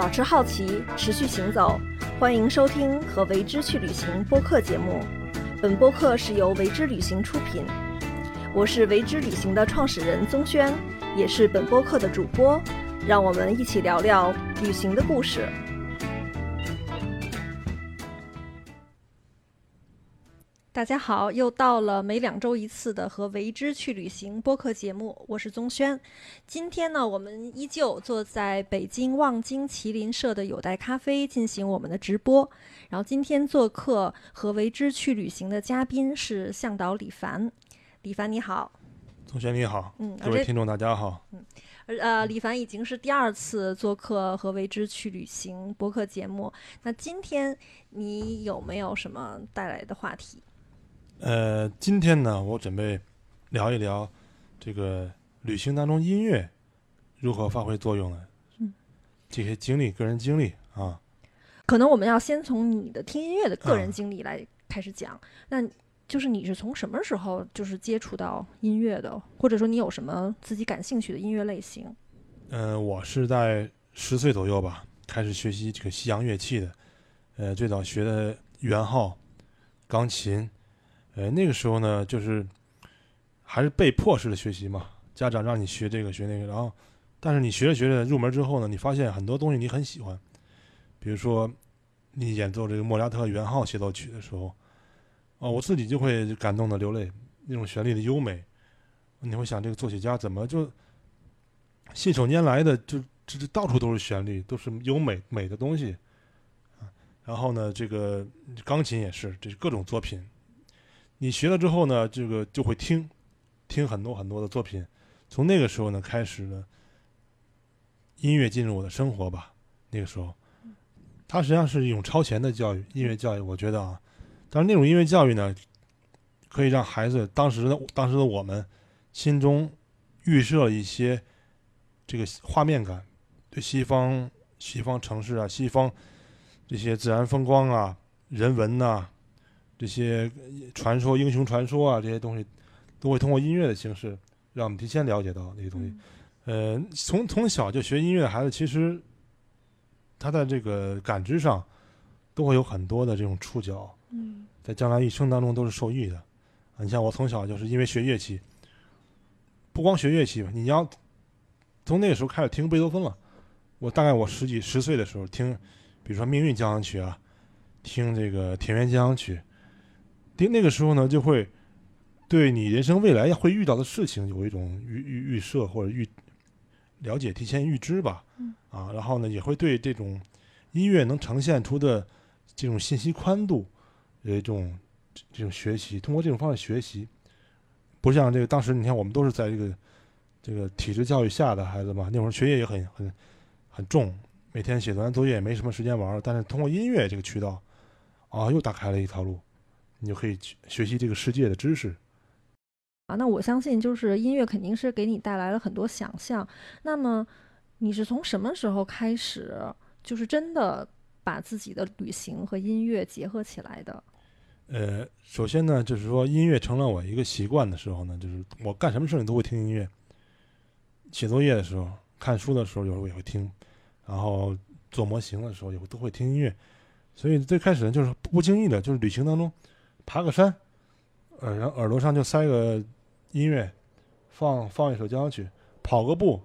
保持好奇，持续行走。欢迎收听《和为之去旅行》播客节目。本播客是由为之旅行出品，我是为之旅行的创始人宗轩，也是本播客的主播。让我们一起聊聊旅行的故事。大家好，又到了每两周一次的和为之去旅行播客节目，我是宗轩。今天呢，我们依旧坐在北京望京麒麟社的有待咖啡进行我们的直播。然后今天做客和为之去旅行的嘉宾是向导李凡。李凡你好，宗轩你好，嗯，各位听众大家好。嗯，呃，李凡已经是第二次做客和为之去旅行播客节目。那今天你有没有什么带来的话题？呃，今天呢，我准备聊一聊这个旅行当中音乐如何发挥作用呢？嗯，这些经历，个人经历啊。可能我们要先从你的听音乐的个人啊经历来开始讲。那就是你是从什么时候就是接触到音乐的，或者说你有什么自己感兴趣的音乐类型？嗯、我是在十岁左右吧，开始学习这个西洋乐器的。呃，最早学的圆号、钢琴。呃，那个时候呢，就是还是被迫式的学习嘛，家长让你学这个学那个，然后，但是你学着学着入门之后呢，你发现很多东西你很喜欢，比如说你演奏这个莫扎特圆号协奏曲的时候，哦，我自己就会感动的流泪，那种旋律的优美，你会想这个作曲家怎么就信手拈来的就这这到处都是旋律，都是优美美的东西。然后呢，这个钢琴也是，这是各种作品。你学了之后呢，这个就会听，听很多很多的作品。从那个时候呢，开始呢，音乐进入我的生活吧。那个时候，它实际上是一种超前的教育，音乐教育。我觉得啊，但是那种音乐教育呢，可以让孩子当时的当时的我们心中预设一些这个画面感，对西方西方城市啊，西方这些自然风光啊、人文呐、这些传说、英雄传说啊这些东西，都会通过音乐的形式让我们提前了解到那些东西。呃，从从小就学音乐的孩子，其实他在这个感知上都会有很多的这种触角，嗯在将来一生当中都是受益的。啊，你像我从小就是因为学乐器，不光学乐器吧，你要从那个时候开始听贝多芬了。我大概我十几十岁的时候听，比如说《命运交响曲》啊，听这个《田园交响曲》，听那个时候呢，就会对你人生未来会遇到的事情有一种预预预设或者预了解、提前预知吧。嗯啊，然后呢，也会对这种音乐能呈现出的这种信息宽度有一种这这种学习，通过这种方式学习，不像这个当时你看我们都是在这个这个体制教育下的孩子嘛，那会儿学业也很很很重，每天写完作业也没什么时间玩，但是通过音乐这个渠道，啊，又打开了一条路，你就可以去学习这个世界的知识。啊，那我相信就是音乐肯定是给你带来了很多想象。那么你是从什么时候开始，就是真的把自己的旅行和音乐结合起来的？呃，首先呢，就是说音乐成了我一个习惯的时候呢，就是我干什么事情都会听音乐。写作业的时候、看书的时候，有时候也会听，然后做模型的时候也会都会听音乐。所以最开始呢，就是不经意的，就是旅行当中爬个山，耳然后耳朵上就塞个音乐，放放一首交响曲，跑个步，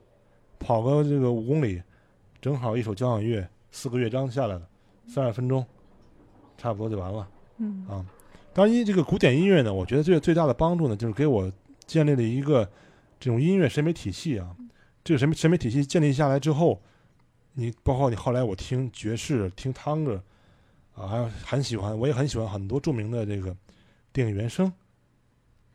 跑个这个五公里，正好一首交响乐，四个乐章下来了，三十分钟，差不多就完了。嗯啊，当然，音这个古典音乐呢，我觉得最最大的帮助呢，就是给我建立了一个这种音乐审美体系啊。这个审美审美体系建立下来之后，你包括你后来我听爵士、听汤歌啊，还有很喜欢，我也很喜欢很多著名的这个电影原声。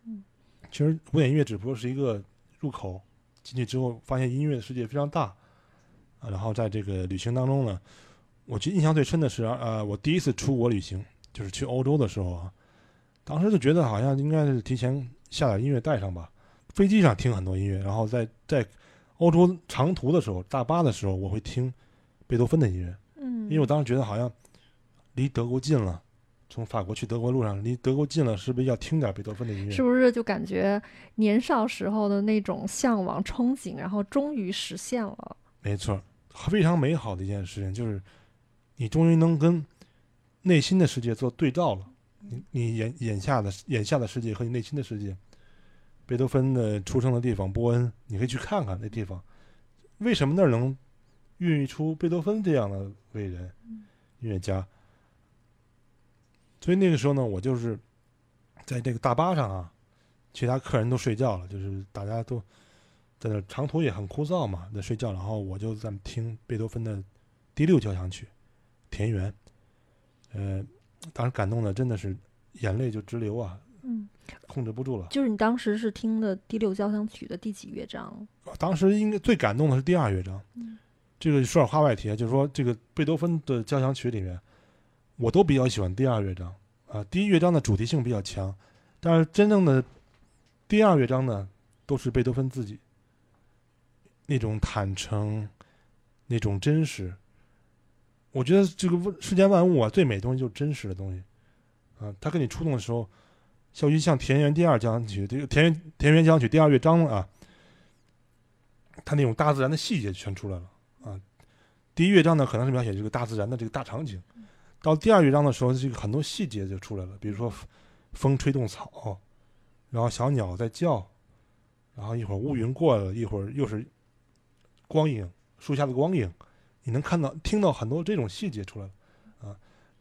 嗯，其实古典音乐只不过是一个入口，进去之后发现音乐的世界非常大啊。然后在这个旅行当中呢，我记印象最深的是啊，我第一次出国旅行。就是去欧洲的时候啊，当时就觉得好像应该是提前下点音乐带上吧。飞机上听很多音乐，然后在在欧洲长途的时候，大巴的时候，我会听贝多芬的音乐，嗯，因为我当时觉得好像离德国近了，从法国去德国路上离德国近了，是不是要听点贝多芬的音乐？是不是就感觉年少时候的那种向往、憧憬，然后终于实现了？没错，非常美好的一件事情，就是你终于能跟内心的世界做对照了。你你眼眼下的眼下的世界和你内心的世界，贝多芬的出生的地方波恩，你可以去看看那地方，为什么那儿能孕育出贝多芬这样的伟人音乐家？所以那个时候呢，我就是在这个大巴上啊，其他客人都睡觉了，就是大家都在那长途也很枯燥嘛，在睡觉，然后我就在听贝多芬的第六交响曲《田园》，呃，当时感动的真的是眼泪就直流啊，嗯，控制不住了。就是你当时是听的第六交响曲的第几乐章？当时应该最感动的是第二乐章，嗯这个说点话外题啊，就是说这个贝多芬的交响曲里面，我都比较喜欢第二乐章啊。第一乐章的主题性比较强，但是真正的第二乐章呢，都是贝多芬自己那种坦诚，那种真实。我觉得这个世间万物啊，最美的东西就是真实的东西啊。他跟你触动的时候，像于像《田园》第二交响曲，这个《田园》《田园交响曲》第二乐章啊，它那种大自然的细节全出来了啊。第一乐章呢，可能是描写这个大自然的这个大场景，到第二乐章的时候，这个很多细节就出来了，比如说风吹动草，然后小鸟在叫，然后一会儿乌云过了，一会儿又是光影，树下的光影，你能看到、听到很多这种细节出来了啊。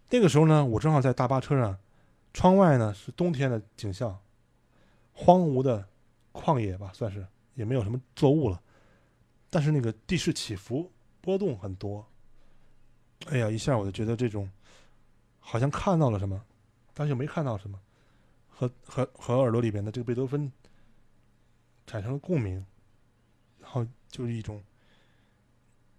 那个时候呢，我正好在大巴车上，窗外呢是冬天的景象，荒芜的旷野吧，算是也没有什么作物了，但是那个地势起伏波动很多。哎呀，一下我就觉得这种好像看到了什么，但是又没看到什么，和和和耳朵里边的这个贝多芬产生了共鸣，然后就是一种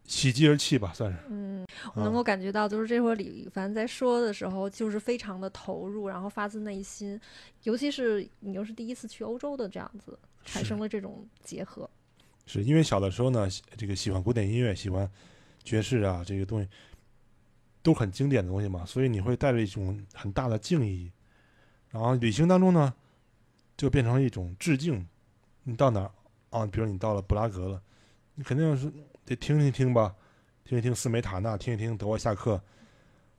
喜极而泣吧，算是。嗯，我啊能够感觉到，就是这会儿李凡在说的时候，就是非常的投入，然后发自内心，尤其是你又是第一次去欧洲的这样子，产生了这种结合。是因为小的时候呢，这个喜欢古典音乐，喜欢爵士啊，这个东西都很经典的东西嘛，所以你会带着一种很大的敬意。然后旅行当中呢，就变成了一种致敬。你到哪儿啊？比如你到了布拉格了，你肯定是得听一听吧，听一听斯梅塔纳，听一听德沃夏克，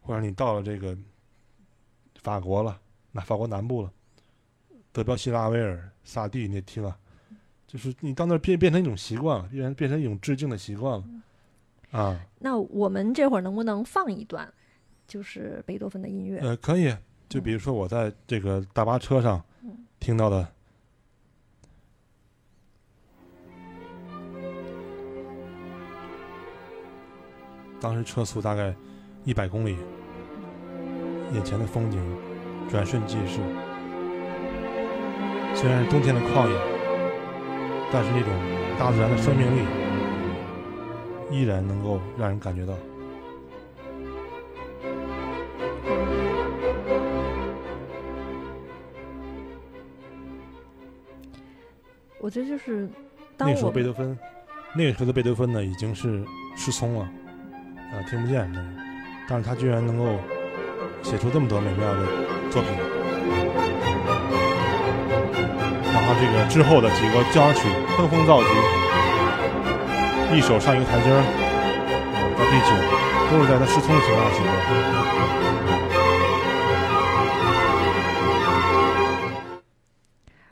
或者你到了这个法国了，那法国南部了，德彪西、拉威尔、萨蒂，你得听啊。就是你到那儿变变成一种习惯了，变变成一种致敬的习惯了，啊，那我们这会儿能不能放一段，就是贝多芬的音乐？呃，可以，就比如说我在这个大巴车上嗯听到的，当时车速大概一百公里，眼前的风景转瞬即逝。虽然是冬天的旷野，但是那种大自然的生命力依然能够让人感觉到。我觉得就是当那时候贝多芬，那个时候的贝多芬呢已经是失聪了，啊、听不见那个，但是他居然能够写出这么多美妙的作品。然后这个之后的几个交响曲登峰造极，一手上一个台阶儿，啊到第九都是在他失聪的情况下写的。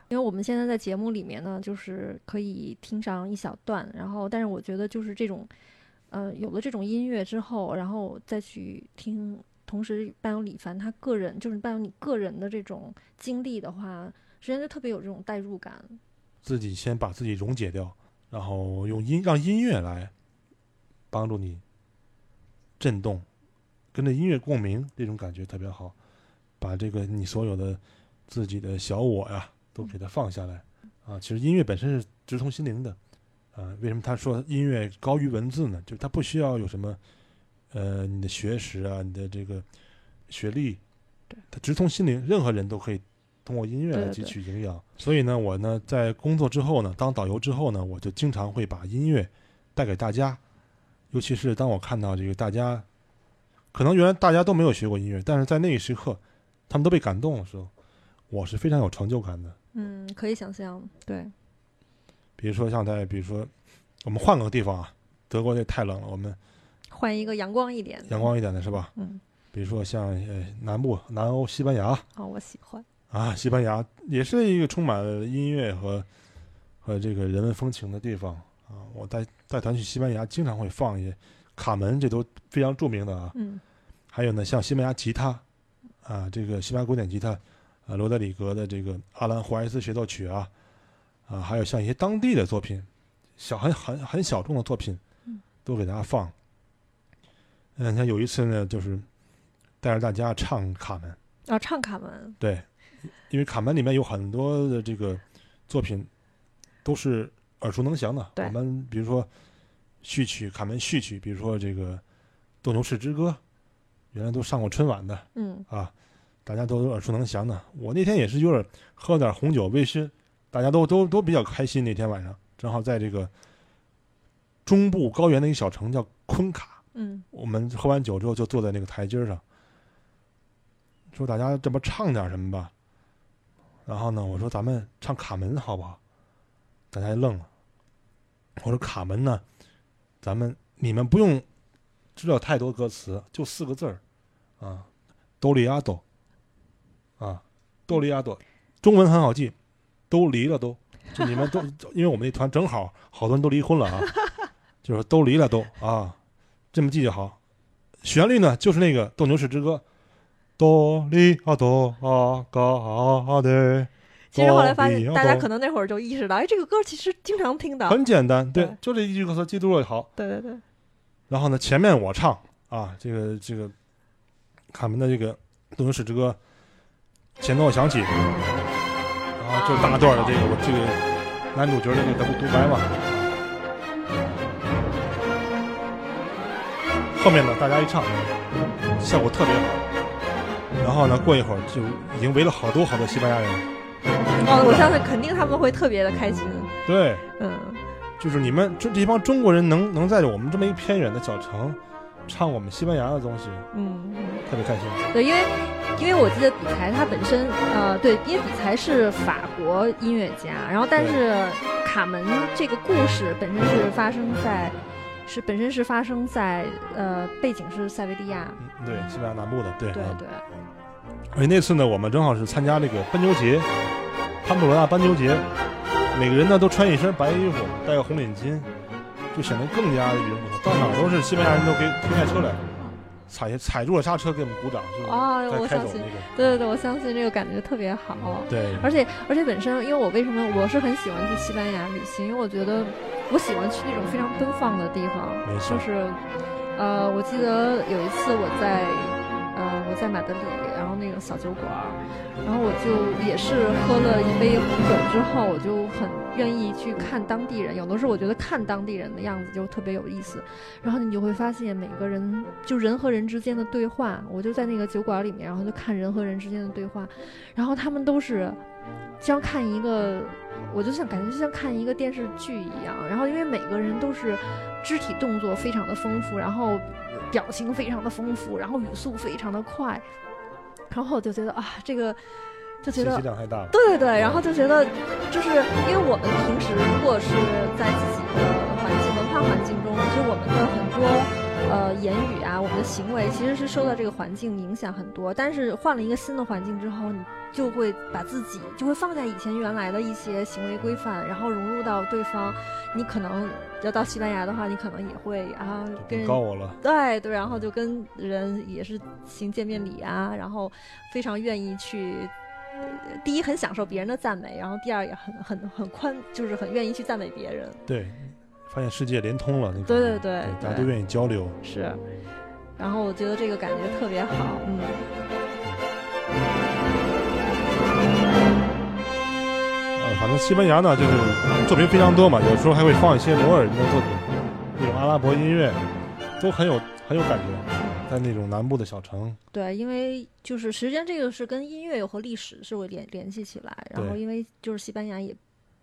因为我们现在在节目里面呢，就是可以听上一小段，然后但是我觉得就是这种，呃，有了这种音乐之后，然后再去听，同时伴有李凡他个人，就是伴有你个人的这种经历的话，实际上就特别有这种代入感。自己先把自己溶解掉，然后用音让音乐来帮助你震动，跟着音乐共鸣，这种感觉特别好。把这个你所有的自己的小我呀，都给它放下来啊。其实音乐本身是直通心灵的啊。为什么他说音乐高于文字呢？就是它不需要有什么呃你的学识啊，你的这个学历对，它直通心灵，任何人都可以通过音乐来汲取营养。所以呢，我呢在工作之后呢，当导游之后呢，我就经常会把音乐带给大家，尤其是当我看到这个大家，可能原来大家都没有学过音乐，但是在那一时刻，他们都被感动的时候，我是非常有成就感的。嗯，可以想象，对，比如说像在，比如说我们换个地方啊，德国那太冷了，我们换一个阳光一点的，阳光一点的是吧？嗯，比如说像呃南部南欧西班牙哦，我喜欢。啊，西班牙也是一个充满了音乐和和这个人文风情的地方啊。我带带团去西班牙，经常会放一些卡门，这都非常著名的啊。嗯还有呢，像西班牙吉他啊，这个西班牙古典吉他，啊，罗德里格的这个阿兰胡埃斯协奏曲啊，啊，还有像一些当地的作品，小很很很小众的作品嗯，都给大家放。嗯，像有一次呢，就是带着大家唱卡门，啊，唱卡门，对，因为卡门里面有很多的这个作品都是耳熟能详的。对我们比如说序曲，卡门序曲，比如说这个《斗牛士之歌》，原来都上过春晚的嗯啊，大家都耳熟能详的。我那天也是有点喝点红酒微醺，大家都都都比较开心。那天晚上正好在这个中部高原的一个小城叫昆卡，嗯我们喝完酒之后就坐在那个台阶上，说大家这不唱点什么吧？然后呢，我说咱们唱卡门好不好？大家愣了。我说卡门呢，咱们你们不用知道太多歌词，就四个字儿啊，哆里阿哆啊，哆里阿哆，中文很好记，都离了都，就你们都，因为我们那团正好好多人都离婚了啊，就是都离了都啊，这么记就好。旋律呢，就是那个《斗牛士之歌》，哆里啊哆啊嘎的，其实后来发现，大家可能那会儿就意识到，哎，这个歌其实经常听的。很简单，对对，就这一句歌词记住了好。对对对，然后呢，前面我唱啊，这个这个卡门的这个《斗牛士之歌》前奏响起，然后就大段的这个我这个男主角的那个独白嘛。后面呢，大家一唱，效果特别好。然后呢，过一会儿就已经围了好多好多西班牙人。哦，我相信肯定他们会特别的开心。对，嗯，就是你们这这帮中国人能能在我们这么一偏远的小城唱我们西班牙的东西，嗯嗯，特别开心。对，因为因为我记得比才他本身呃，对，因为比才是法国音乐家，然后但是卡门这个故事本身是发生在是本身是发生在呃背景是塞维利亚，嗯，对，西班牙南部的，对，嗯。对对，而且那次呢，我们正好是参加这个斑鸠节，潘布罗纳斑鸠节，每个人呢都穿一身白衣服，戴个红领巾，就显得更加的与众不同。到哪儿都是西班牙人都给停下车来，踩踩住了刹车给我们鼓掌，就是啊我相信那个。对对对，我相信这个感觉特别好。对，而且而且本身，因为我为什么我是很喜欢去西班牙旅行，因为我觉得我喜欢去那种非常奔放的地方没，错就是呃，我记得有一次我在呃我在马德里，那个小酒馆，然后我就也是喝了一杯红酒之后，我就很愿意去看当地人。有的时候我觉得看当地人的样子就特别有意思，然后你就会发现每个人就人和人之间的对话，我就在那个酒馆里面，然后就看人和人之间的对话，然后他们都是像看一个，我就像感觉就像看一个电视剧一样。然后因为每个人都是肢体动作非常的丰富，然后表情非常的丰富，然后语速非常的快，然后我就觉得啊，这个就觉信得息量太大了。对对对，然后就觉得，就是因为我们平时如果是在自己的环境言语啊，我们的行为其实是受到这个环境影响很多。但是换了一个新的环境之后，你就会把自己就会放下以前原来的一些行为规范，然后融入到对方。你可能要到西班牙的话，你可能也会啊跟人高我了，对对，然后就跟人也是行见面礼啊，然后非常愿意去。呃第一，很享受别人的赞美，然后第二也很很很宽，就是很愿意去赞美别人。对，发现世界连通了，那对对对大家都愿意交流。是，然后我觉得这个感觉特别好，嗯，呃，反正西班牙呢，就是作品非常多嘛，有时候还会放一些摩尔人的作品，那种阿拉伯音乐，都很有很有感觉，在那种南部的小城。对，因为就是实际上这个是跟音乐和历史是会联联系起来，然后因为就是西班牙也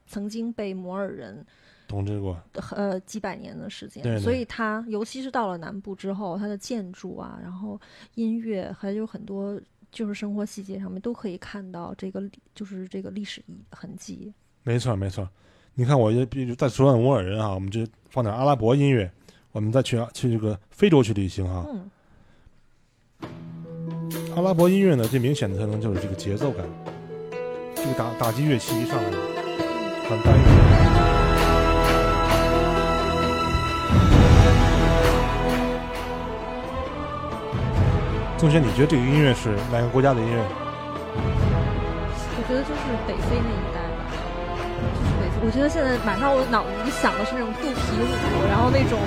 曾经被摩尔人统治过，呃几百年的时间，对对所以它尤其是到了南部之后，它的建筑啊，然后音乐还有很多就是生活细节上面都可以看到这个历就是这个历史遗痕迹。没错没错。你看，我也比如在说到摩尔人啊，我们就放点阿拉伯音乐，我们再去去这个非洲去旅行啊。嗯阿拉伯音乐呢，最明显的特征就是这个节奏感，这个打打击乐器一上来很单一。宗轩，你觉得这个音乐是哪个国家的音乐？我觉得就是北非那一带吧，就是北非。我觉得现在马上我脑子里想的是那种肚皮舞，然后那种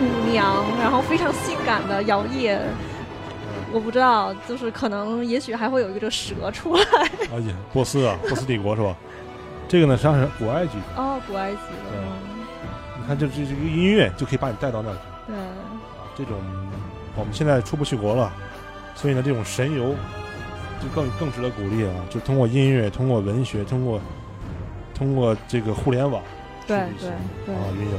舞娘，然后非常性感的摇曳。我不知道，就是可能也许还会有一个蛇出来。啊，也波斯啊，波斯帝国是吧？这个呢，实际上是古埃及。哦，古埃及的。嗯你看，就这这个音乐就可以把你带到那儿去。对，啊，这种我们现在出不去国了，所以呢，这种神游就更更值得鼓励啊！就通过音乐，通过文学，通过通过这个互联网对对对啊，云游。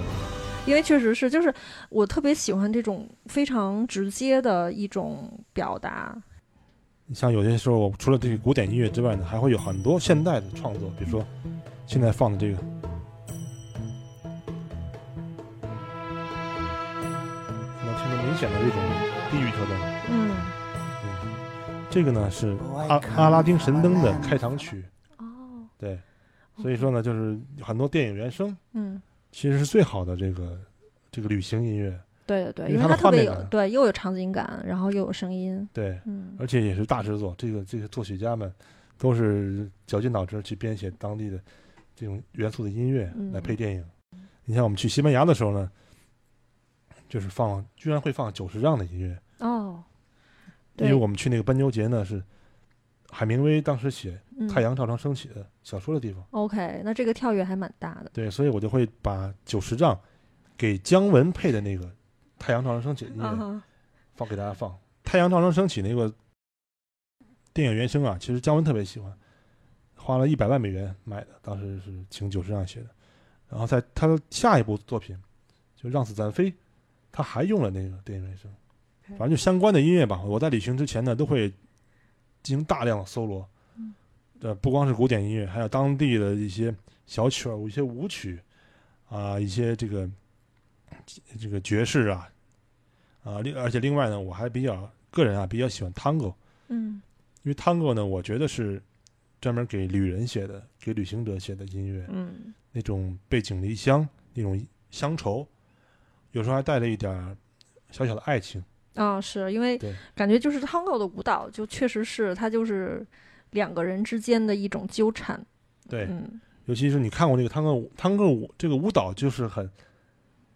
因为确实是，就是我特别喜欢这种非常直接的一种表达。你像有些时候，除了这个古典音乐之外呢，还会有很多现代的创作，比如说现在放的这个。能听着明显的这种地域特征。这个呢是阿阿拉丁神灯的开场曲，哦，对，所以说呢，就是很多电影原声嗯，其实是最好的这个这个旅行音乐，对对对，因为它的画面感。有对，又有场景感，然后又有声音。对，嗯。而且也是大制作，这个这个作曲家们都是绞尽脑汁去编写当地的这种元素的音乐嗯。来配电影。你像我们去西班牙的时候呢，就是放居然会放九十让的音乐，哦，因为，我们去那个斑鸠节呢是海明威当时写嗯《太阳照常升起》的小说的地方。OK，那这个跳跃还蛮大的。对，所以我就会把九十丈给姜文配的那个《太阳照常升起》的音乐放给大家放。《太阳照常升起》那个电影原声啊，其实姜文特别喜欢，花了一百万美元买的，当时是请九十丈写的。然后在他的下一部作品就《让子弹飞》，他还用了那个电影原声。反正就相关的音乐吧，我在旅行之前呢都会进行大量的搜罗。嗯呃，不光是古典音乐，还有当地的一些小曲儿、一些舞曲啊，一些这个这个爵士啊啊，另而且另外呢，我还比较个人啊比较喜欢 tango，嗯因为 tango 呢，我觉得是专门给旅人写的，给旅行者写的音乐，嗯那种背井离乡那种乡愁，有时候还带了一点儿小小的爱情。啊，是因为感觉就是 Tango 的舞蹈，就确实是它就是两个人之间的一种纠缠。对，嗯。尤其是你看过那个 Tango Tango 舞这个舞蹈就是很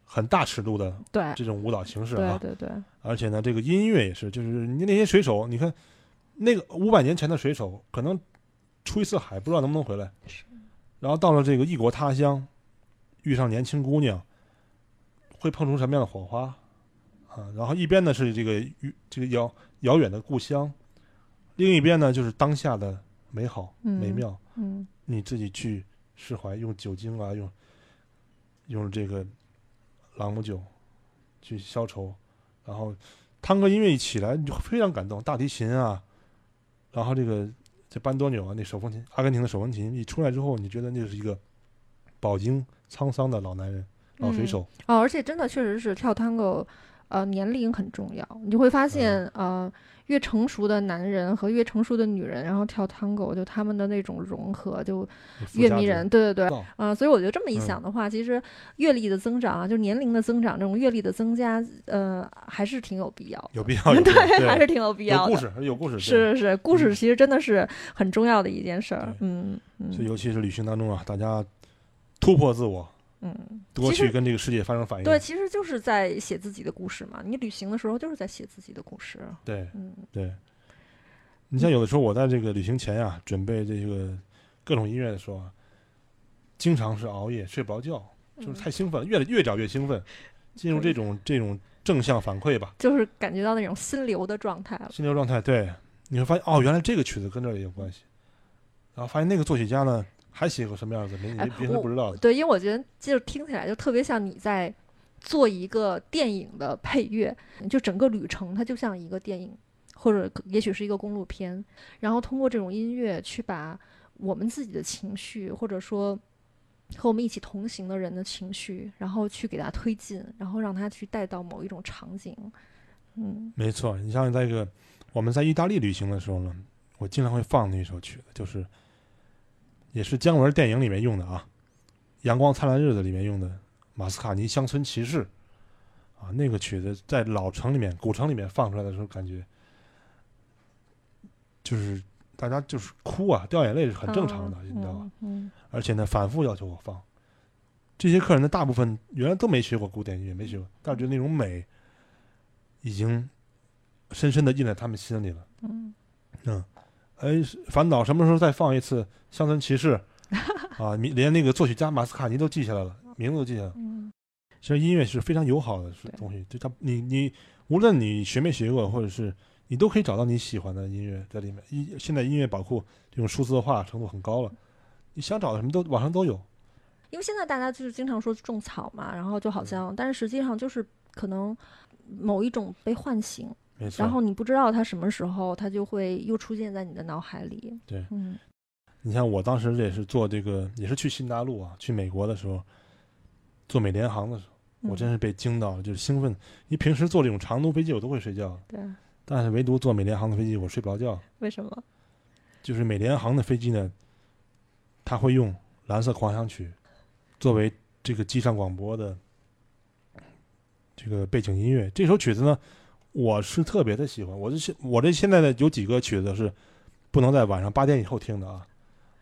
很大尺度的对这种舞蹈形式啊，对对对，而且呢，这个音乐也是，就是你那些水手，你看那个五百年前的水手，可能出一次海不知道能不能回来，然后到了这个异国他乡，遇上年轻姑娘，会碰出什么样的火花啊？然后一边呢是这个与这个遥遥远的故乡，另一边呢就是当下的美好、嗯美妙。嗯你自己去释怀，用酒精啊，用用这个朗姆酒去消愁，然后探戈音乐一起来，你就非常感动。大提琴啊，然后这个这班多纽啊，那手风琴，阿根廷的手风琴一出来之后，你觉得那是一个饱经沧桑的老男人、老水手。哦，而且真的确实是跳 Tango，呃，年龄很重要。你会发现，呃，越成熟的男人和越成熟的女人，然后跳 Tango，就他们的那种融合就越迷人。对对对，造啊、所以我觉得这么一嗯想的话，其实阅历的增长啊，就年龄的增长，这种阅历的增加，呃，还是挺有必要的。有必要，对，还是，挺有必要的。有故事，有故事，是是是，故事嗯其实真的是很重要的一件事儿嗯所以尤其是旅行当中啊，大家突破自我，嗯，多去跟这个世界发生反应。对，其实就是在写自己的故事嘛。你旅行的时候就是在写自己的故事。对嗯对，你像有的时候我在这个旅行前呀、准备这个各种音乐的时候啊，经常是熬夜睡不着觉，就是嗯太兴奋了，越越找越兴奋，进入这种这种正向反馈吧，就是感觉到那种心流的状态了。心流状态。对，你会发现哦，原来这个曲子跟这儿也有关系，然后发现那个作曲家呢还写过什么样子，你哎你平时不知道的。对，因为我觉得就是听起来就特别像你在做一个电影的配乐，就整个旅程它就像一个电影，或者也许是一个公路片，然后通过这种音乐去把我们自己的情绪，或者说和我们一起同行的人的情绪，然后去给他推进，然后让他去带到某一种场景。嗯没错，你像那个我们在意大利旅行的时候呢，我经常会放那首曲子，就是也是姜文电影里面用的啊，《阳光灿烂日子》里面用的马斯卡尼乡村骑士啊，那个曲子在老城里面、古城里面放出来的时候，感觉就是大家就是哭啊，掉眼泪是很正常的，你知道吧？嗯而且呢，反复要求我放。这些客人的大部分原来都没学过古典音乐，没学过，但是觉得那种美已经深深的印在他们心里了。嗯嗯，哎，烦恼什么时候再放一次《乡村骑士》啊？你连那个作曲家马斯卡尼都记下来了，名字都记下来了。嗯其实音乐是非常友好的东西，就它你你无论你学没学过，或者是你都可以找到你喜欢的音乐在里面。音现在音乐宝库这种数字化程度很高了，你想找的什么都网上都有。因为现在大家就是经常说种草嘛，然后就好像，但是实际上就是可能某一种被唤醒，没错。然后你不知道它什么时候，它就会又出现在你的脑海里。对嗯你像我当时也是做这个，也是去新大陆啊，去美国的时候，坐美联航的时候，我真是是被惊到了，就是兴奋。你平时坐这种长途飞机我都会睡觉，对，但是唯独坐美联航的飞机我睡不着觉。为什么？就是美联航的飞机呢，它会用《蓝色狂想曲》作为这个机上广播的这个背景音乐。这首曲子呢，我是特别的喜欢。我这现我这现在的有几个曲子是不能在晚上八点以后听的啊，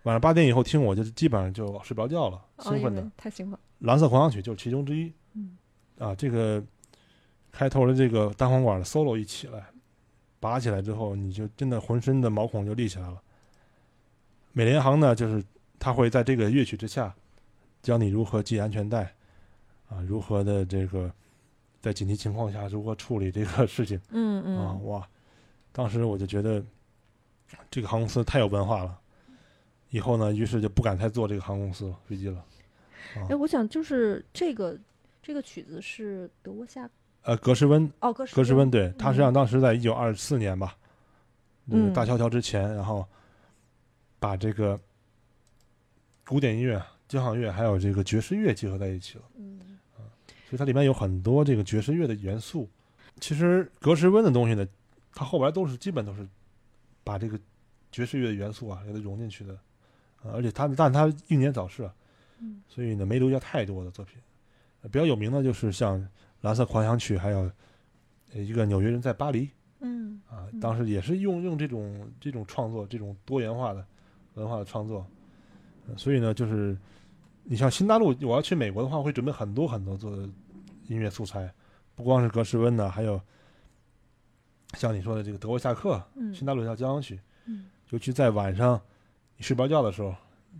晚上八点以后听我就基本上就睡不着觉了，哦兴奋的。太兴奋。蓝色狂想曲就是其中之一。嗯啊，这个开头的这个单簧管的 solo 一起来，拔起来之后，你就真的浑身的毛孔就立起来了。美联航呢，就是它会在这个乐曲之下，教你如何系安全带，啊，如何的这个在紧急情况下如何处理这个事情。嗯啊，嗯，哇！当时我就觉得这个航空公司太有文化了，以后呢，于是就不敢再坐这个航空公司了飞机了。哎，我想就是这个这个曲子是德国夏呃，格什温。哦，格什格什温对，他实际嗯上当时在一九二四年吧，那个嗯。大萧条之前，然后把这个古典音乐、交响乐还有这个爵士乐结合在一起了，嗯所以它里面有很多这个爵士乐的元素。其实格什温的东西呢，它后来都是基本都是把这个爵士乐的元素啊给它融进去的，啊，而且他但他英年早逝啊，嗯所以呢没留下太多的作品。呃比较有名的就是像《蓝色狂想曲》，还有呃一个纽约人在巴黎嗯啊嗯，当时也是用用这种这种创作，这种多元化的文化的创作。呃所以呢，就是你像新大陆，我要去美国的话，我会准备很多很多做的音乐素材，不光是格什温的，还有像你说的这个德国下课，嗯新大陆叫交响曲，嗯，尤其在晚上你睡不着觉的时候，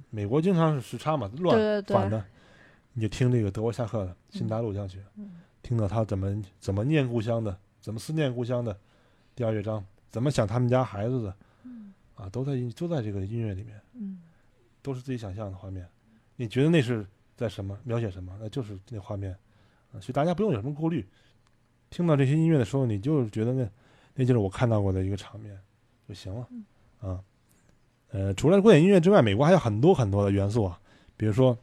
美国经常是时差嘛，乱反的，你就听这个德国下课的《新大陆交响曲》嗯听到他怎么怎么念故乡的，怎么思念故乡的第二乐章，怎么想他们家孩子的，嗯啊，都在音都在这个音乐里面，嗯都是自己想象的画面。你觉得那是在什么描写什么？那就是那画面啊，所以大家不用有什么顾虑。听到这些音乐的时候，你就觉得那那就是我看到过的一个场面就行了啊。呃，除了古典音乐之外，美国还有很多很多的元素啊，比如说，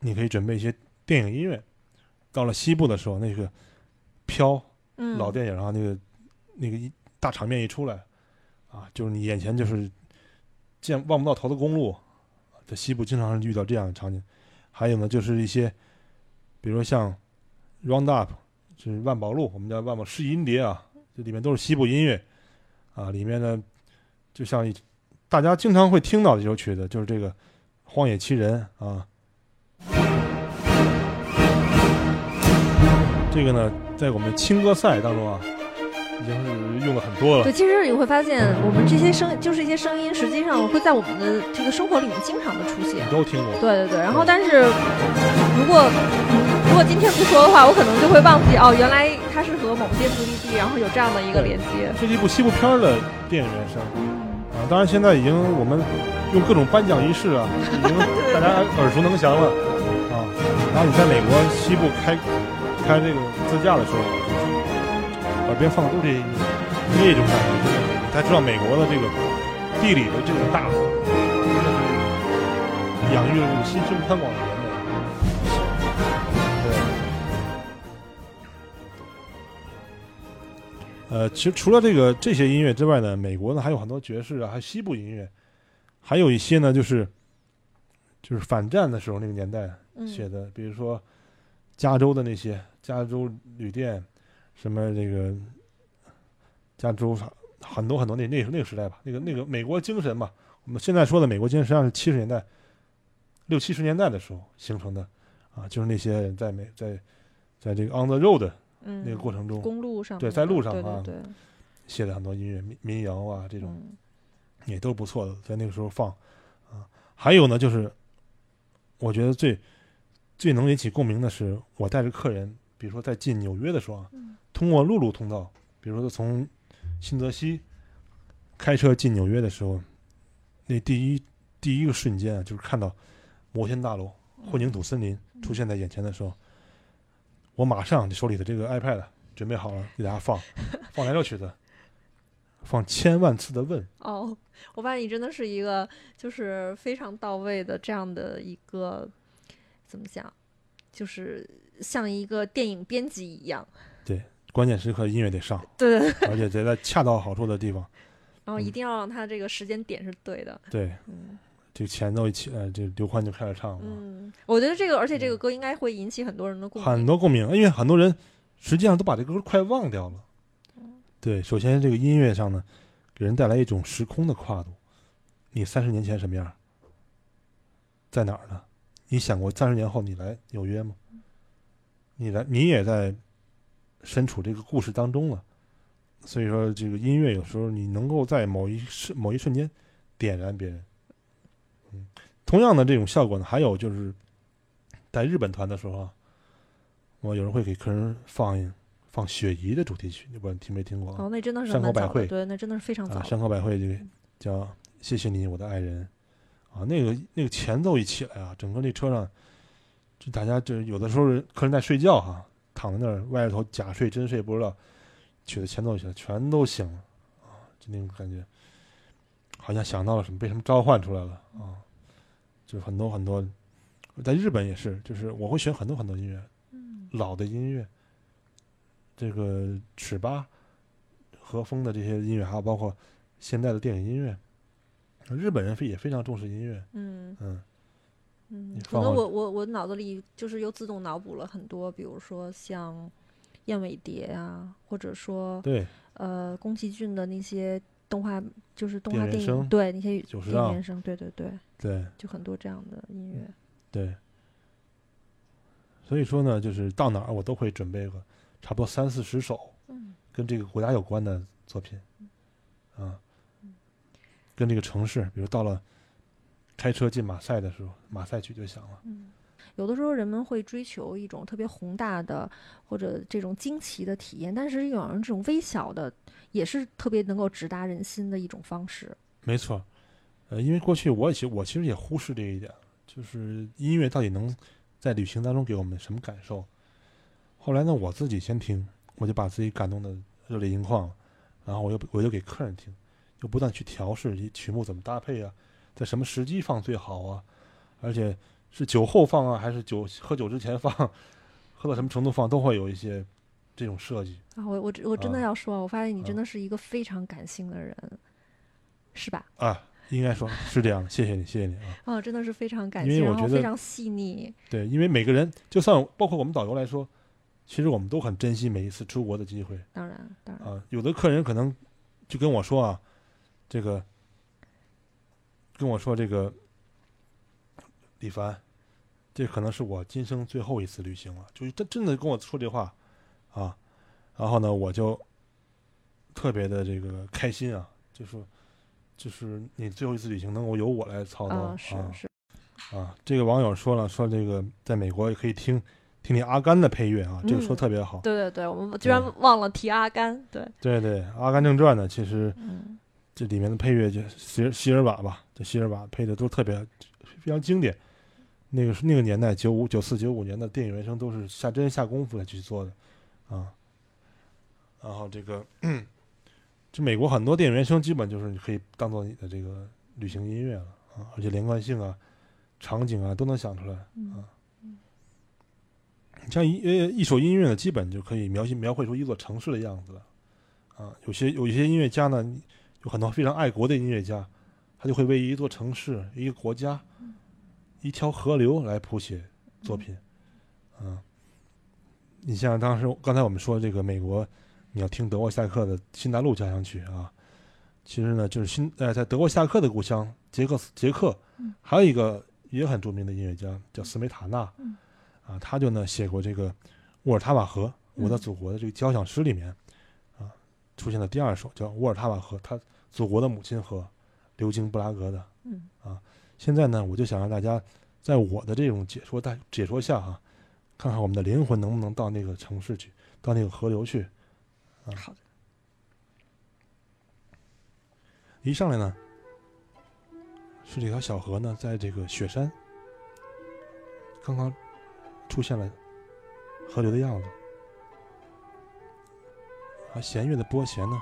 你可以准备一些电影音乐。到了西部的时候，那个飘嗯，老电影啊，那个那个一大场面一出来，啊，就是你眼前就是见望不到头的公路，在西部经常遇到这样的场景。还有呢，就是一些，比如说像 Round Up，就是万宝路，我们叫万宝试音碟啊，这里面都是西部音乐，啊，里面呢，就像大家经常会听到的一首曲子，就是这个《荒野奇人》啊。这个呢，在我们青歌赛当中啊，已经是用了很多了对，。其实你会发现，我们这些声就是一些声音，实际上会在我们的这个生活里面经常的出现你。都听过。对对对，然后但是如果如果今天不说的话，我可能就会忘记哦，原来它是和某些目的地，然后有这样的一个连接。这是一部西部片的电影原声啊，当然现在已经我们用各种颁奖仪式啊，已经大家耳熟能详了啊。然后你在美国西部开开这个自驾的时候，耳边放的都是这种感觉，真的知道美国的这个地理的这个大，养育了这个新生宽广的年代。对。呃，其实除了这个这些音乐之外呢，美国呢还有很多爵士啊，还有西部音乐，还有一些呢就是就是反战的时候那个年代嗯写的，比如说加州的那些加州旅店，什么这个加州很多很多那那那个时代吧，那个那个美国精神嘛，我们现在说的美国精神实际上是七十年代六七十年代的时候形成的啊，就是那些人在美在在这个 on the road 嗯，那个过程中公路上对在路上啊对对对，写的很多音乐民民谣啊这种嗯也都不错的，在那个时候放啊。还有呢，就是我觉得最最能引起共鸣的是，我带着客人，比如说在进纽约的时候啊，嗯通过陆路通道，比如说从新泽西开车进纽约的时候，那第一第一个瞬间啊，就是看到摩天大楼、混凝土森林出现在眼前的时候，我马上手里的这个 iPad 准备好了，给大家放放哪首曲子？放千万次的问，哦，我发现你真的是一个就是非常到位的这样的一个怎么讲，就是像一个电影编辑一样。关键时刻音乐得上，对对对，而且得在恰到好处的地方。然后一嗯定要让他这个时间点是对的。对，嗯这前奏一起呃，这刘欢就开始唱了，嗯，我觉得这个，而且这个嗯歌应该会引起很多人的共鸣很。多共鸣，因为很多人实际上都把这歌快忘掉了。对，首先这个音乐上呢，给人带来一种时空的跨度。你三十年前什么样？在哪儿呢？你想过三十年后你来纽约吗？你来，你也在身处这个故事当中了。所以说，这个音乐有时候你能够在某一瞬某一瞬间点燃别人。嗯，同样的这种效果呢，还有就是在日本团的时候啊，我有人会给客人放一放雪姨的主题曲，你不知道你听没听过啊？哦，那真的是山口百惠对，那真的是非常早啊，山口百惠这个叫《谢谢你，我的爱人》啊，那个那个前奏一起来啊，整个那车上就大家就有的时候客人在睡觉哈、躺在那儿歪着头假睡真睡不知道，曲子前奏起来全都醒了啊，就那种感觉，好像想到了什么，被什么召唤出来了啊，就是很多很多，在日本也是，就是我会选很多很多音乐，嗯老的音乐，这个尺八、和风的这些音乐，还有包括现代的电影音乐，日本人非也非常重视音乐，嗯嗯，嗯可能我我我脑子里就是又自动脑补了很多，比如说像燕尾蝶啊，或者说对，呃宫崎骏的那些动画，就是动画电影，对那些电原声，对对对，对。就很多这样的音乐。对，所以说呢，就是到哪儿我都会准备个差不多三四十首嗯。跟这个国家有关的作品，啊，跟这个城市，比如到了开车进马赛的时候，马赛曲就响了。嗯，有的时候人们会追求一种特别宏大的或者这种惊奇的体验，但是有人这种微小的也是特别能够直达人心的一种方式。没错，呃，因为过去我也其实我其实也忽视这一点，就是音乐到底能在旅行当中给我们什么感受。后来呢，我自己先听，我就把自己感动的热泪盈眶，然后我又我又给客人听，又不断去调试一曲目怎么搭配啊，在什么时机放最好啊，而且是酒后放啊，还是酒喝酒之前放，喝到什么程度放，都会有一些这种设计。啊，我我我真的啊要说，我发现你真啊的是一个非常感性的人，是吧？啊，应该说是这样的，谢谢你，谢谢你啊。啊，真的是非常感因为性，我觉得然后非常细腻。对，因为每个人，就算包括我们导游来说，其实我们都很珍惜每一次出国的机会当然，当然，啊。有的客人可能就跟我说啊，这个跟我说这个李凡，这可能是我今生最后一次旅行了，就是真真的跟我说这话啊。然后呢，我就特别的这个开心啊，就说就是你最后一次旅行能够由我来操刀啊，是是，啊，这个网友说了，说这个在美国也可以听听听阿甘的配乐啊，这个说嗯特别好。对对对，我们居然嗯忘了提阿甘，对，对对，《阿甘正传》呢，其实嗯这里面的配乐就希尔希尔瓦吧，这希尔瓦配的都特别非常经典。那个是那个年代，九五、九四、九五年的电影原声都是下真下功夫来去做的啊。然后这个，这美国很多电影原声基本就是你可以当做你的这个旅行音乐了啊，而且连贯性啊、场景啊都能想出来。嗯像一呃一首音乐呢，基本就可以描写描绘出一座城市的样子了。啊，有些有一些音乐家呢，有很多非常爱国的音乐家，他就会为一座城市、一个国家、一条河流来谱写作品。啊，你像当时刚才我们说这个美国，你要听德沃夏克的《新大陆交响曲》啊，其实呢就是新呃在德沃夏克的故乡捷克斯捷克嗯，还有一个也很著名的音乐家叫斯梅塔纳嗯，啊，他就呢写过这个沃尔塔瓦河《我的嗯祖国》的这个交响诗里面啊出现了第二首叫沃尔塔瓦河，他祖国的母亲河，流经布拉格的。嗯现在呢，我就想让大家在我的这种解说大解说下哈、看看我们的灵魂能不能到那个城市去，到那个河流去。好的，一上来呢，是这条小河呢，在这个雪山刚刚出现了河流的样子，而弦乐的拨弦呢，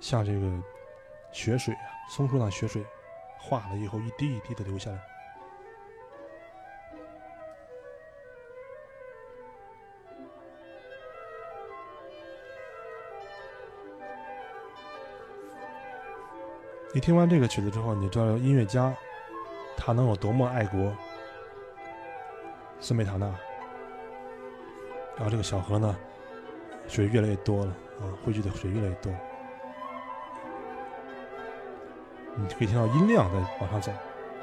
像这个雪水啊，松树上雪水化了以后，一滴一滴的流下来。你听完这个曲子之后，你知道音乐家他能有多么爱国。斯梅塔纳，然后这个小河呢，水越来越多了啊，汇聚的水越来越多，你可以听到音量在往上走，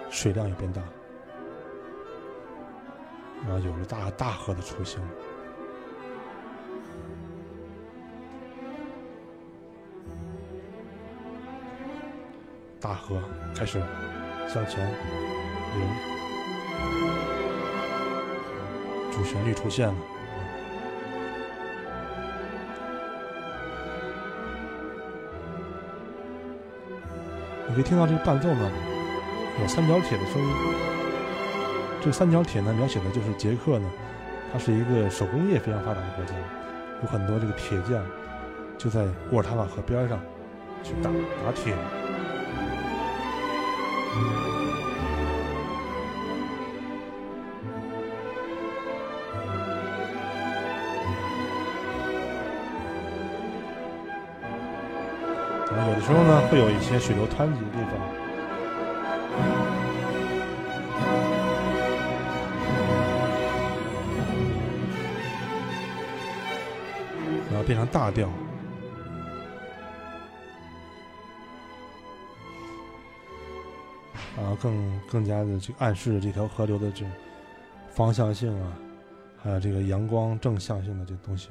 水量也变大，然后有了大大河的雏形。大河开始向前流，主旋律出现了。可以听到这个伴奏呢，有三角铁的声音。这个三角铁呢，描写的就是捷克呢，它是一个手工业非常发达的国家，有很多这个铁匠就在沃尔塔瓦河边上去打打铁。一些水流湍急的地方。然后变成大调，然后更更加的这个暗示这条河流的这方向性啊，还有这个阳光正向性的这东西。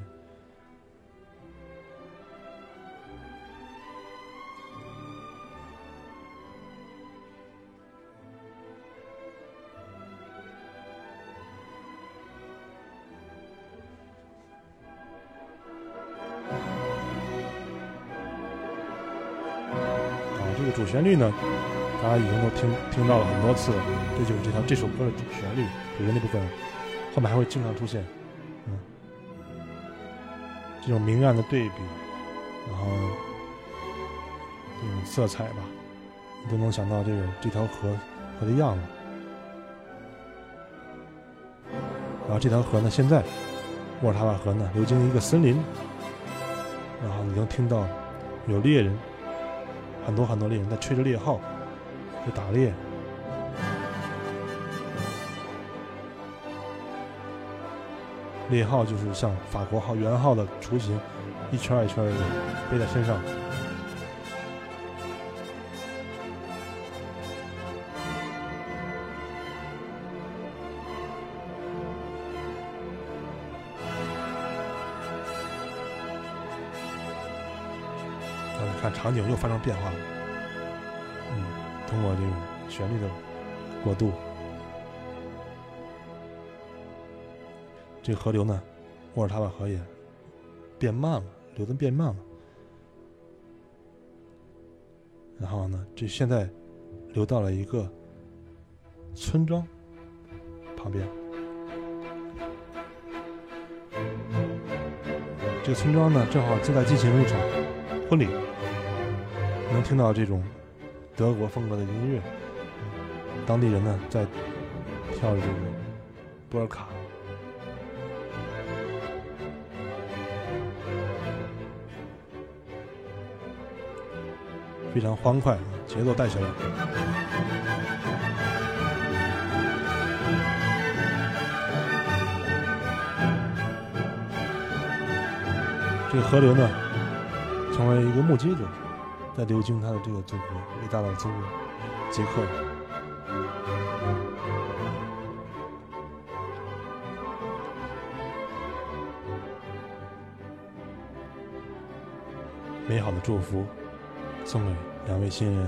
主旋律呢，大家已经都听听到了很多次，这就是这条这首歌的主旋律，主旋律部分，后面还会经常出现，嗯，这种明暗的对比，然后这种色彩吧，你都能想到这个这条河河的样子。然后这条河呢，现在沃尔塔瓦河呢流经一个森林，然后你能听到有猎人。很多很多猎人在吹着猎号，去打猎。猎号就是像法国号、圆号的雏形，一圈一圈的背在身上。场景又发生变化了。嗯，通过这种旋律的过渡，这个河流呢，沃尔塔瓦河也变慢了，流的变慢了。然后呢，这现在流到了一个村庄旁边。这个村庄呢，正好正在进行一场婚礼，能听到这种德国风格的音乐。当地人呢在跳着这个波尔卡。非常欢快，节奏带起来。这个河流呢，成为一个目击者，在流经他的这个祖国，伟大的祖国捷克。美好的祝福。送给两位新人。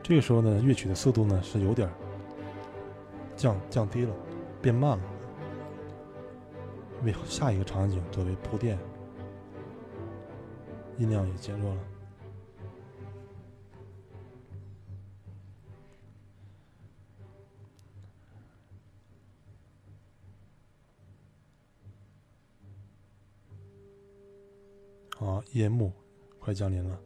这个时候呢，乐曲的速度呢是有点降降低了，变慢了，为下一个场景作为铺垫，音量也减弱了。好，夜幕快降临了，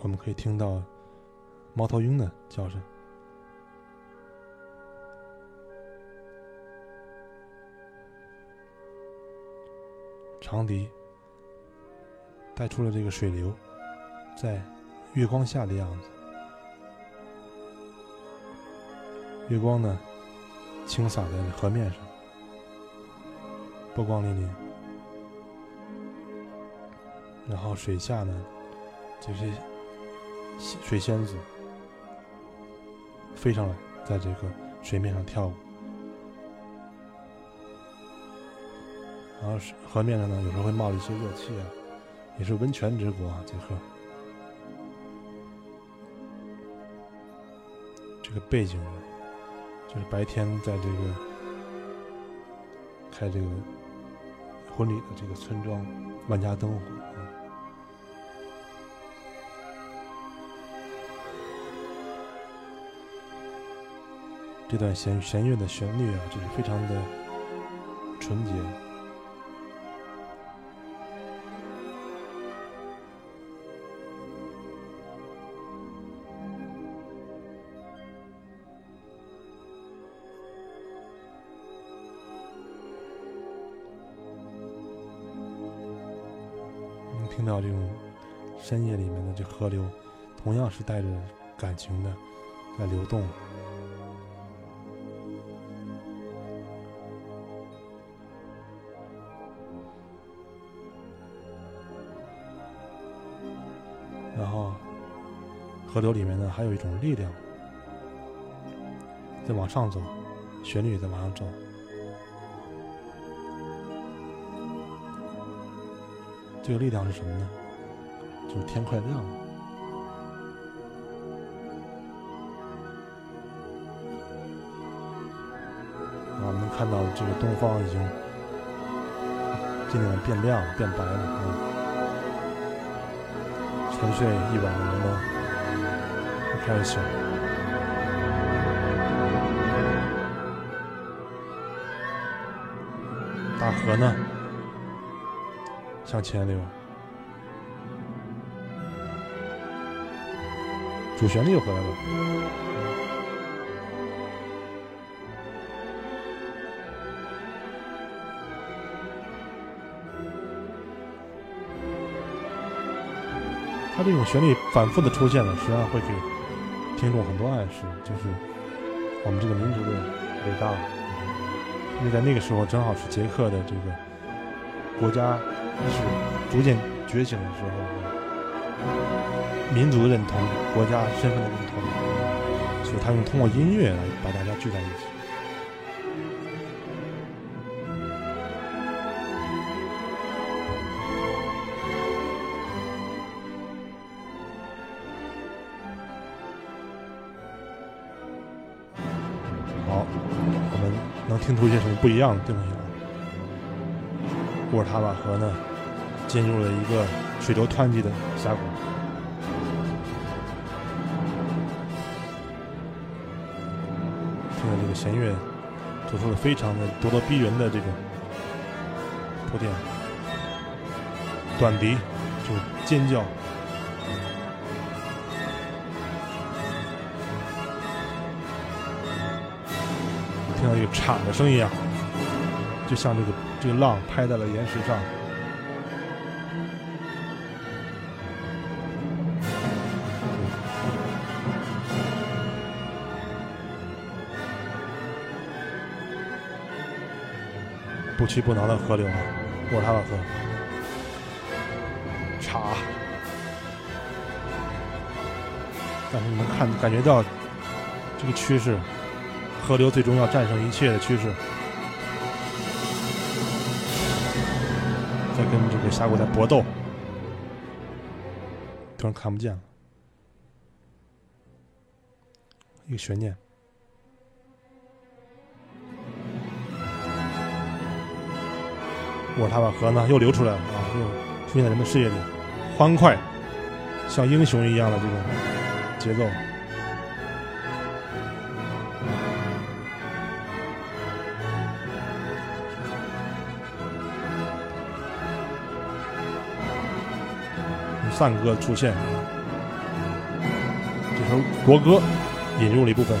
我们可以听到猫头鹰的叫声，长笛带出了这个水流在月光下的样子，月光呢倾洒在河面上，波光粼粼。然后水下呢，这些水仙子飞上来，在这个水面上跳舞。然后河面上呢，有时候会冒一些热气啊，也是温泉之国啊，捷克。这个背景呢，就是白天在这个开这个婚礼的这个村庄，万家灯火。这段弦弦乐的旋律啊，就是非常的纯洁。到这种深夜里面的这河流，同样是带着感情的在流动。然后，河流里面呢，还有一种力量在往上走，旋律在往上走。这个力量是什么呢？就是天快亮了。我们能看到这个东方已经渐渐变亮、变白了。嗯。沉睡一晚的人们开始醒。大河呢，向前流。主旋律又回来了。它这种旋律反复的出现呢，实际上会给听众很多暗示，就是我们这个民族的伟大。因为在那个时候，正好是捷克的这个国家意识逐渐觉醒的时候，民族认同、国家身份的认同，所以他用通过音乐来把大家聚在一起。好，我们能听出一些什么不一样的东西来？沃尔塔瓦河呢，进入了一个水流湍急的峡谷。听着这个弦乐，做出了非常的咄咄逼人的这种铺垫。短笛，就尖叫。听到这个铲的声音啊，就像这个这个浪拍在了岩石上。不屈不挠的河流啊，沃尔塔瓦河，茶。但是你能看感觉到这个趋势，河流最终要战胜一切的趋势。在跟这个峡谷在搏斗，突然看不见了，一个悬念。我他把河呢，又流出来了啊，又出现在人们视野里，欢快，像英雄一样的这种节奏。赞歌出现，这首国歌引入了一部分。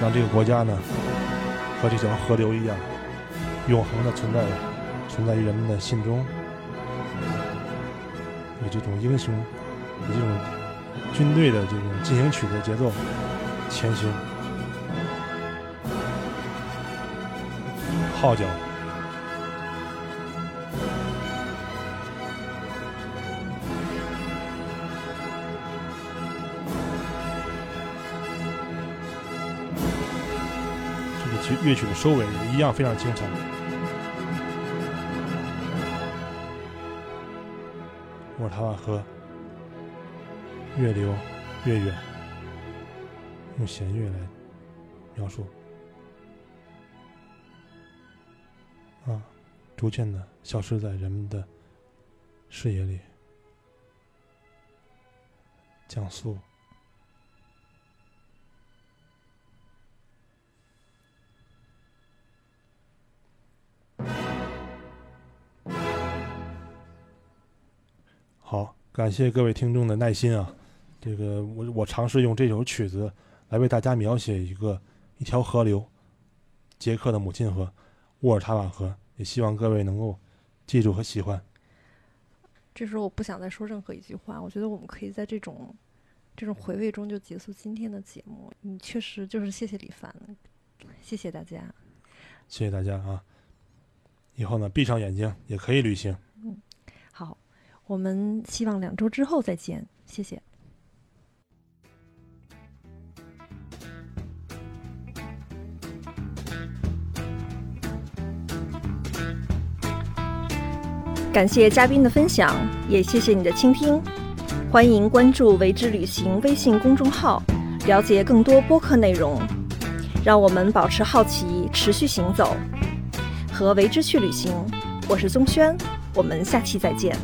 让这个国家呢，和这条河流一样，永恒的存在，存在于人们的心中，有这种英雄，有这种军队的这种进行曲的节奏前行，号角。乐曲的收尾也一样非常精彩。沃尔塔瓦河越流越远，用弦乐来描述啊，逐渐的消失在人们的视野里。江苏。好，感谢各位听众的耐心啊！这个我我尝试用这首曲子来为大家描写一个一条河流——捷克的母亲河沃尔塔瓦河，也希望各位能够记住和喜欢。这时候我不想再说任何一句话，我觉得我们可以在这种这种回味中就结束今天的节目。你确实就是谢谢李凡，谢谢大家，谢谢大家啊！以后呢，闭上眼睛也可以旅行。嗯，好。我们希望两周之后再见，谢谢。感谢嘉宾的分享，也谢谢你的倾听。欢迎关注“为之旅行”微信公众号，了解更多播客内容。让我们保持好奇，持续行走，和为之去旅行。我是宗轩，我们下期再见。